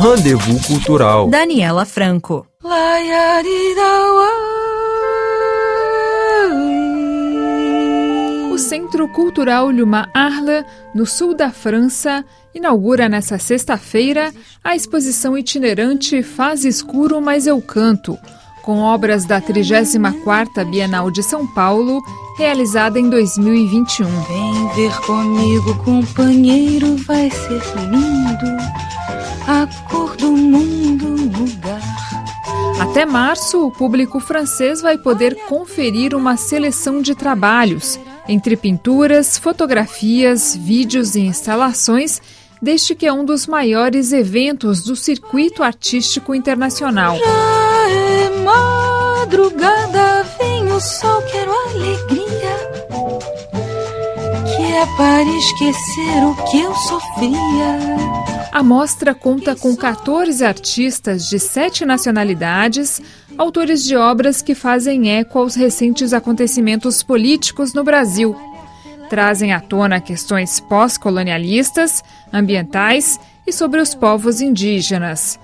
Rendezvous Cultural. Daniela Franco. O Centro Cultural Luma Arla, no sul da França, inaugura nesta sexta-feira a exposição itinerante Faz Escuro, Mas Eu Canto, com obras da 34ª Bienal de São Paulo, realizada em 2021. Vem ver comigo, companheiro, vai ser lindo, a cor do mundo mudar. Até março, o público francês vai poder conferir uma seleção de trabalhos, entre pinturas, fotografias, vídeos e instalações deste que é um dos maiores eventos do circuito artístico internacional. Madrugada, vem o sol, quero alegria. Que é para esquecer o que eu sofria. A mostra conta com 14 artistas de sete nacionalidades, autores de obras que fazem eco aos recentes acontecimentos políticos no Brasil trazem à tona questões pós-colonialistas, ambientais e sobre os povos indígenas.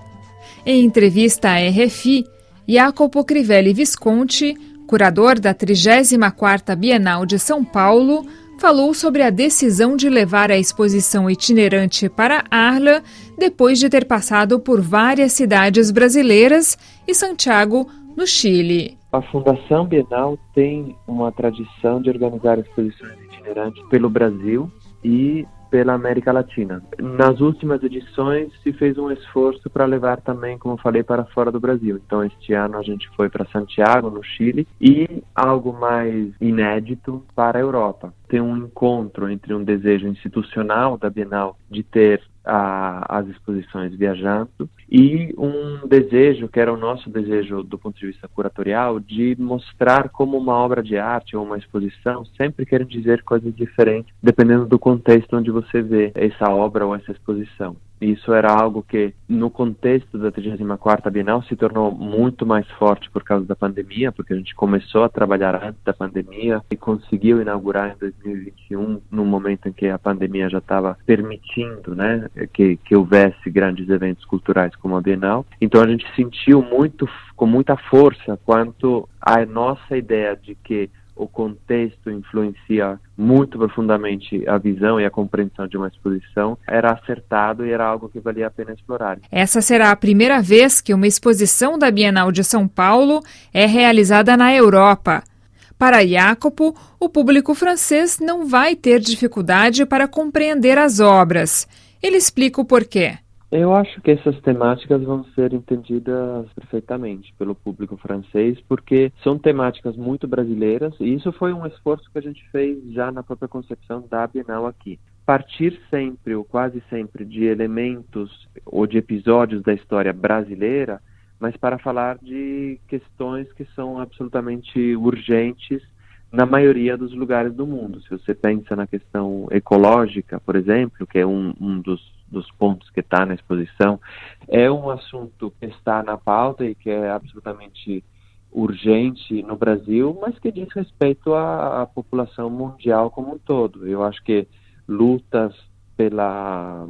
Em entrevista à RFI, Jacopo Crivelli Visconti, curador da 34ª Bienal de São Paulo, falou sobre a decisão de levar a exposição itinerante para Arla depois de ter passado por várias cidades brasileiras e Santiago, no Chile. A Fundação Bienal tem uma tradição de organizar exposições itinerantes pelo Brasil e pela América Latina. Nas últimas edições se fez um esforço para levar também, como falei, para fora do Brasil. Então este ano a gente foi para Santiago, no Chile, e algo mais inédito para a Europa. Tem um encontro entre um desejo institucional da Bienal de ter a, as exposições viajando e um desejo, que era o nosso desejo do ponto de vista curatorial, de mostrar como uma obra de arte ou uma exposição sempre quer dizer coisas diferentes, dependendo do contexto onde você vê essa obra ou essa exposição. Isso era algo que, no contexto da 34ª Bienal, se tornou muito mais forte por causa da pandemia, porque a gente começou a trabalhar antes da pandemia e conseguiu inaugurar em 2021, no momento em que a pandemia já estava permitindo né, que, que houvesse grandes eventos culturais como a Bienal. Então a gente sentiu muito, com muita força, quanto a nossa ideia de que o contexto influencia muito profundamente a visão e a compreensão de uma exposição, era acertado e era algo que valia a pena explorar. Essa será a primeira vez que uma exposição da Bienal de São Paulo é realizada na Europa. Para Jacopo, o público francês não vai ter dificuldade para compreender as obras. Ele explica o porquê. Eu acho que essas temáticas vão ser entendidas perfeitamente pelo público francês, porque são temáticas muito brasileiras, e isso foi um esforço que a gente fez já na própria concepção da Bienal aqui. Partir sempre, ou quase sempre, de elementos ou de episódios da história brasileira, mas para falar de questões que são absolutamente urgentes na maioria dos lugares do mundo. Se você pensa na questão ecológica, por exemplo, que é um, um dos dos pontos que está na exposição, é um assunto que está na pauta e que é absolutamente urgente no Brasil, mas que diz respeito à, à população mundial como um todo. Eu acho que lutas pela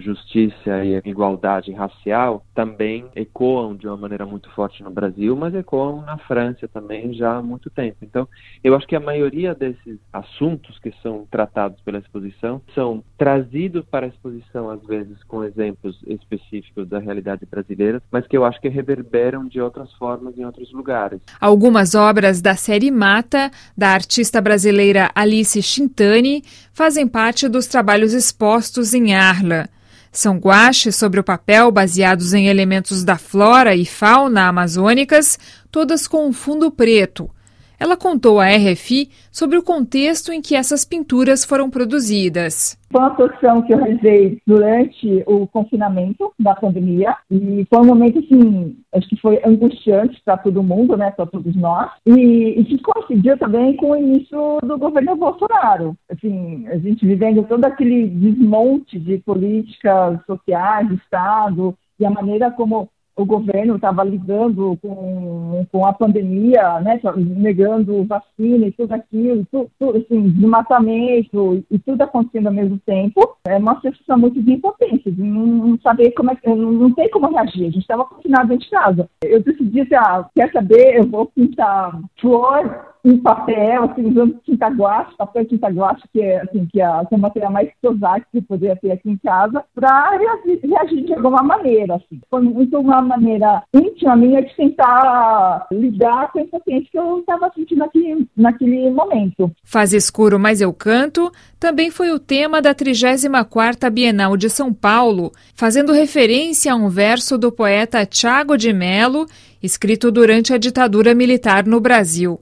justiça e igualdade racial também ecoam de uma maneira muito forte no Brasil, mas ecoam na França também já há muito tempo. Então, eu acho que a maioria desses assuntos que são tratados pela exposição são trazidos para a exposição, às vezes, com exemplos específicos da realidade brasileira, mas que eu acho que reverberam de outras formas em outros lugares. Algumas obras da série Mata, da artista brasileira Alice Chintani, fazem parte dos trabalhos expostos em Arla. São guaches sobre o papel baseados em elementos da flora e fauna amazônicas, todas com um fundo preto. Ela contou à RFI sobre o contexto em que essas pinturas foram produzidas. Foi uma produção que eu realizei durante o confinamento da pandemia e foi um momento, assim, acho que foi angustiante para todo mundo, né, para todos nós, e, e que coincidiu também com o início do governo Bolsonaro. Assim, a gente vivendo todo aquele desmonte de políticas sociais, do Estado, e a maneira como o governo estava lidando com, com a pandemia, né, negando vacina e tudo aquilo, tudo, assim, desmatamento e tudo acontecendo ao mesmo tempo, é uma sensação muito de impotência, de não saber como é que, não, não tem como reagir. A gente estava confinado dentro de casa. Eu decidi assim, ah, quer saber, eu vou pintar flor em papel, assim, usando tinta guache, papel tinta guache, que é, assim, que é, que é o material mais prosaico que poderia ter aqui em casa, para reagir, reagir, de alguma maneira, assim. Foi muito uma maneira íntima minha de tentar lidar com esse paciente que eu estava sentindo naquele, naquele momento. Faz escuro, mas eu canto, também foi o tema da 34ª Bienal de São Paulo, fazendo referência a um verso do poeta Tiago de Melo, escrito durante a ditadura militar no Brasil.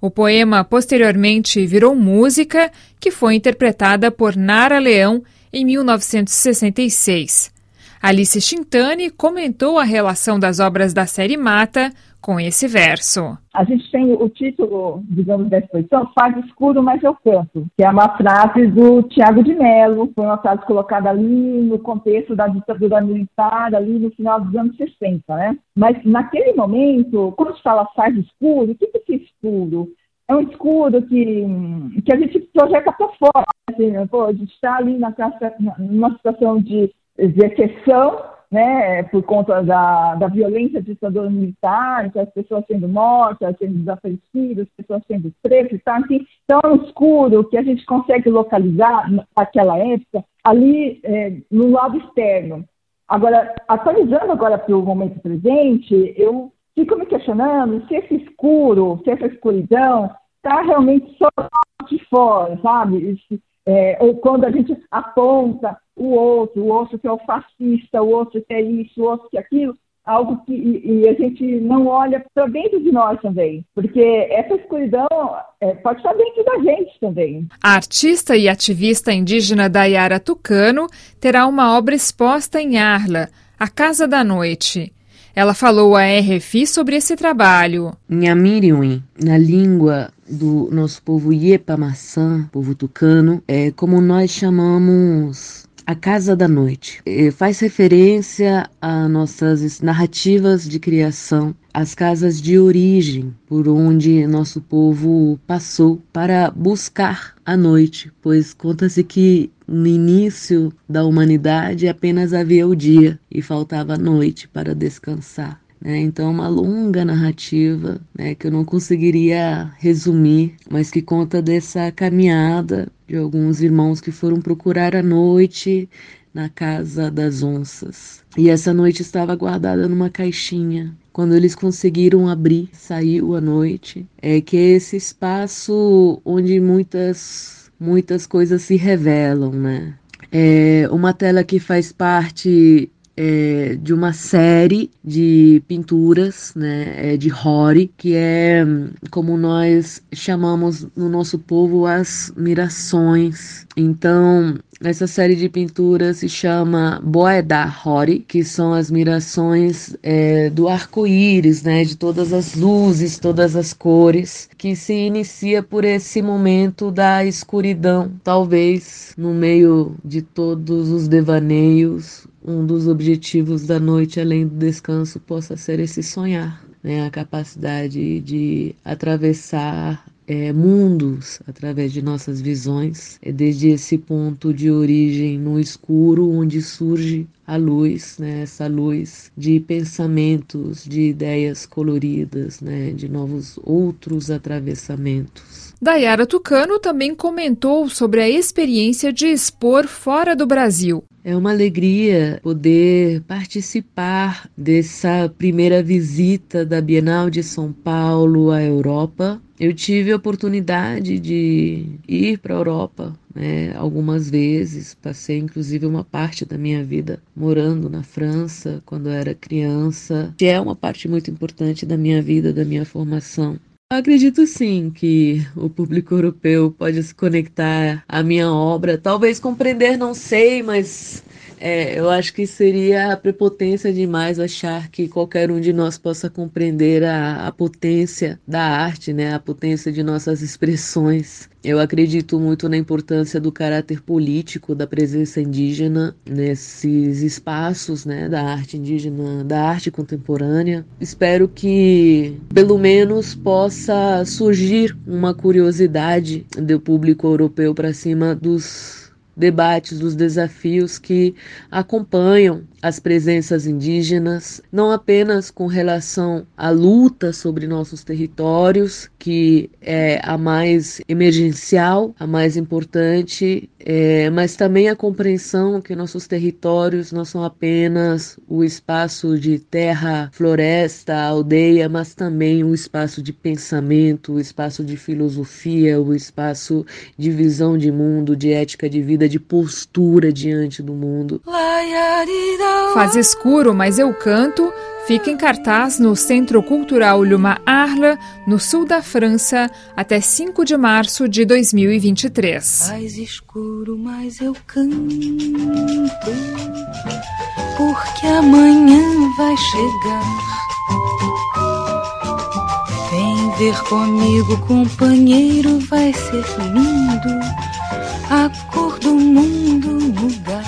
O poema posteriormente virou música, que foi interpretada por Nara Leão em 1966. Alice Chintani comentou a relação das obras da série Mata com esse verso. A gente tem o título, digamos, da exposição, Faz Escuro, mas eu canto, que é uma frase do Tiago de Mello, foi uma frase colocada ali no contexto da ditadura militar, ali no final dos anos 60, né? Mas naquele momento, quando se fala faz escuro, o que é escuro? É um escuro que, que a gente projeta para fora, assim, né? Pô, a gente está ali na, numa situação de de exceção, né, por conta da, da violência ditadura militar, então as pessoas sendo mortas, sendo desaparecidas, as pessoas sendo presas, tá? assim, tão escuro que a gente consegue localizar naquela época ali é, no lado externo. Agora, atualizando agora para o momento presente, eu fico me questionando se esse escuro, se essa escuridão está realmente só de fora, sabe? É, ou quando a gente aponta o outro, o outro que é o fascista, o outro que é isso, o outro que é aquilo, algo que e, a gente não olha para dentro de nós também, porque essa escuridão é, pode estar dentro da gente também. A artista e ativista indígena Dayara Tucano terá uma obra exposta em Arla, a Casa da Noite. Ela falou à RFI sobre esse trabalho. Nhamiriwin, na língua do nosso povo Iepa Maçã, povo tucano, é como nós chamamos a Casa da Noite. Faz referência a nossas narrativas de criação, as casas de origem por onde nosso povo passou para buscar a noite, pois conta-se que no início da humanidade apenas havia o dia e faltava a noite para descansar. Né? Então, é uma longa narrativa né, que eu não conseguiria resumir, mas que conta dessa caminhada de alguns irmãos que foram procurar a noite na casa das onças. E essa noite estava guardada numa caixinha. Quando eles conseguiram abrir, saiu a noite. É que é esse espaço onde muitas muitas coisas se revelam, né? É uma tela que faz parte é, de uma série de pinturas, né, é, de Hori, que é como nós chamamos no nosso povo as mirações. Então, essa série de pinturas se chama Boeda Hori, que são as mirações é, do arco-íris, né, de todas as luzes, todas as cores, que se inicia por esse momento da escuridão, talvez no meio de todos os devaneios, um dos objetivos da noite, além do descanso, possa ser esse sonhar, né? a capacidade de atravessar é, mundos através de nossas visões, é desde esse ponto de origem no escuro, onde surge a luz, né? essa luz de pensamentos, de ideias coloridas, né? de novos outros atravessamentos. Dayara Tucano também comentou sobre a experiência de expor fora do Brasil. É uma alegria poder participar dessa primeira visita da Bienal de São Paulo à Europa. Eu tive a oportunidade de ir para a Europa né, algumas vezes, passei inclusive uma parte da minha vida morando na França quando eu era criança, que é uma parte muito importante da minha vida, da minha formação. Acredito sim que o público europeu pode se conectar à minha obra. Talvez compreender, não sei, mas É, eu acho que seria a prepotência demais achar que qualquer um de nós possa compreender a, a potência da arte, né? A potência de nossas expressões. Eu acredito muito na importância do caráter político da presença indígena nesses espaços, né, da arte indígena, da arte contemporânea. Espero que, pelo menos, possa surgir uma curiosidade do público europeu para cima dos debates, dos desafios que acompanham as presenças indígenas, não apenas com relação à luta sobre nossos territórios, que é a mais emergencial, a mais importante, é, mas também a compreensão que nossos territórios não são apenas o espaço de terra, floresta, aldeia, mas também o espaço de pensamento, o espaço de filosofia, o espaço de visão de mundo, de ética de vida, de postura diante do mundo. Faz escuro, mas eu canto. Fica em cartaz no Centro Cultural Luma Arla, no sul da França, até 5 de março de 2023. Faz escuro, mas eu canto, porque amanhã vai chegar. Vem ver comigo, companheiro, vai ser lindo a cor do mundo mudar.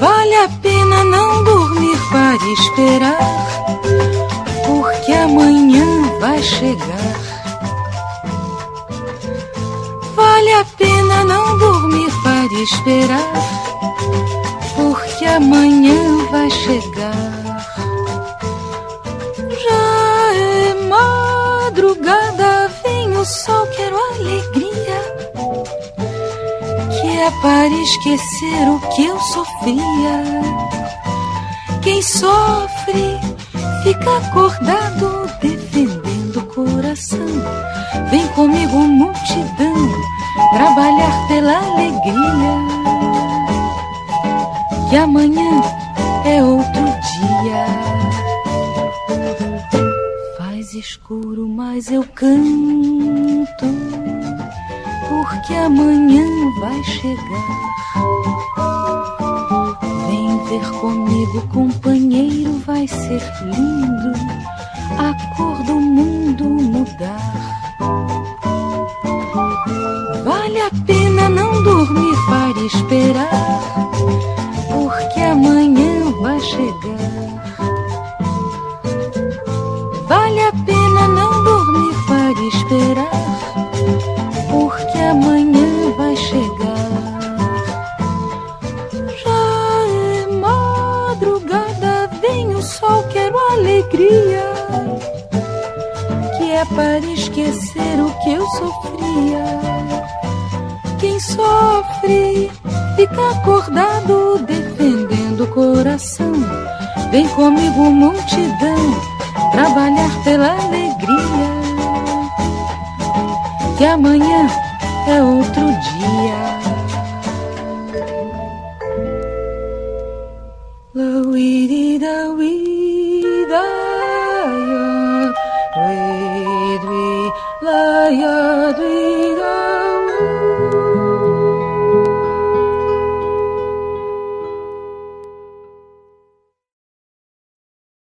Vale a pena não dormir para esperar, porque amanhã vai chegar. Vale a pena não dormir para esperar, porque amanhã vai chegar. Já é madrugada, vem o sol, quero para esquecer o que eu sofria. Quem sofre fica acordado, defendendo o coração. Vem comigo, multidão, trabalhar pela alegria. Que amanhã é outro dia. Faz escuro, mas eu canto porque amanhã vai chegar. Vem ver comigo, companheiro, vai ser lindo a cor do mundo mudar. Vale a pena não dormir para esperar, alegria. Que é para esquecer o que eu sofria. Quem sofre fica acordado, defendendo o coração. Vem comigo, multidão, trabalhar pela alegria. Que amanhã é outro dia.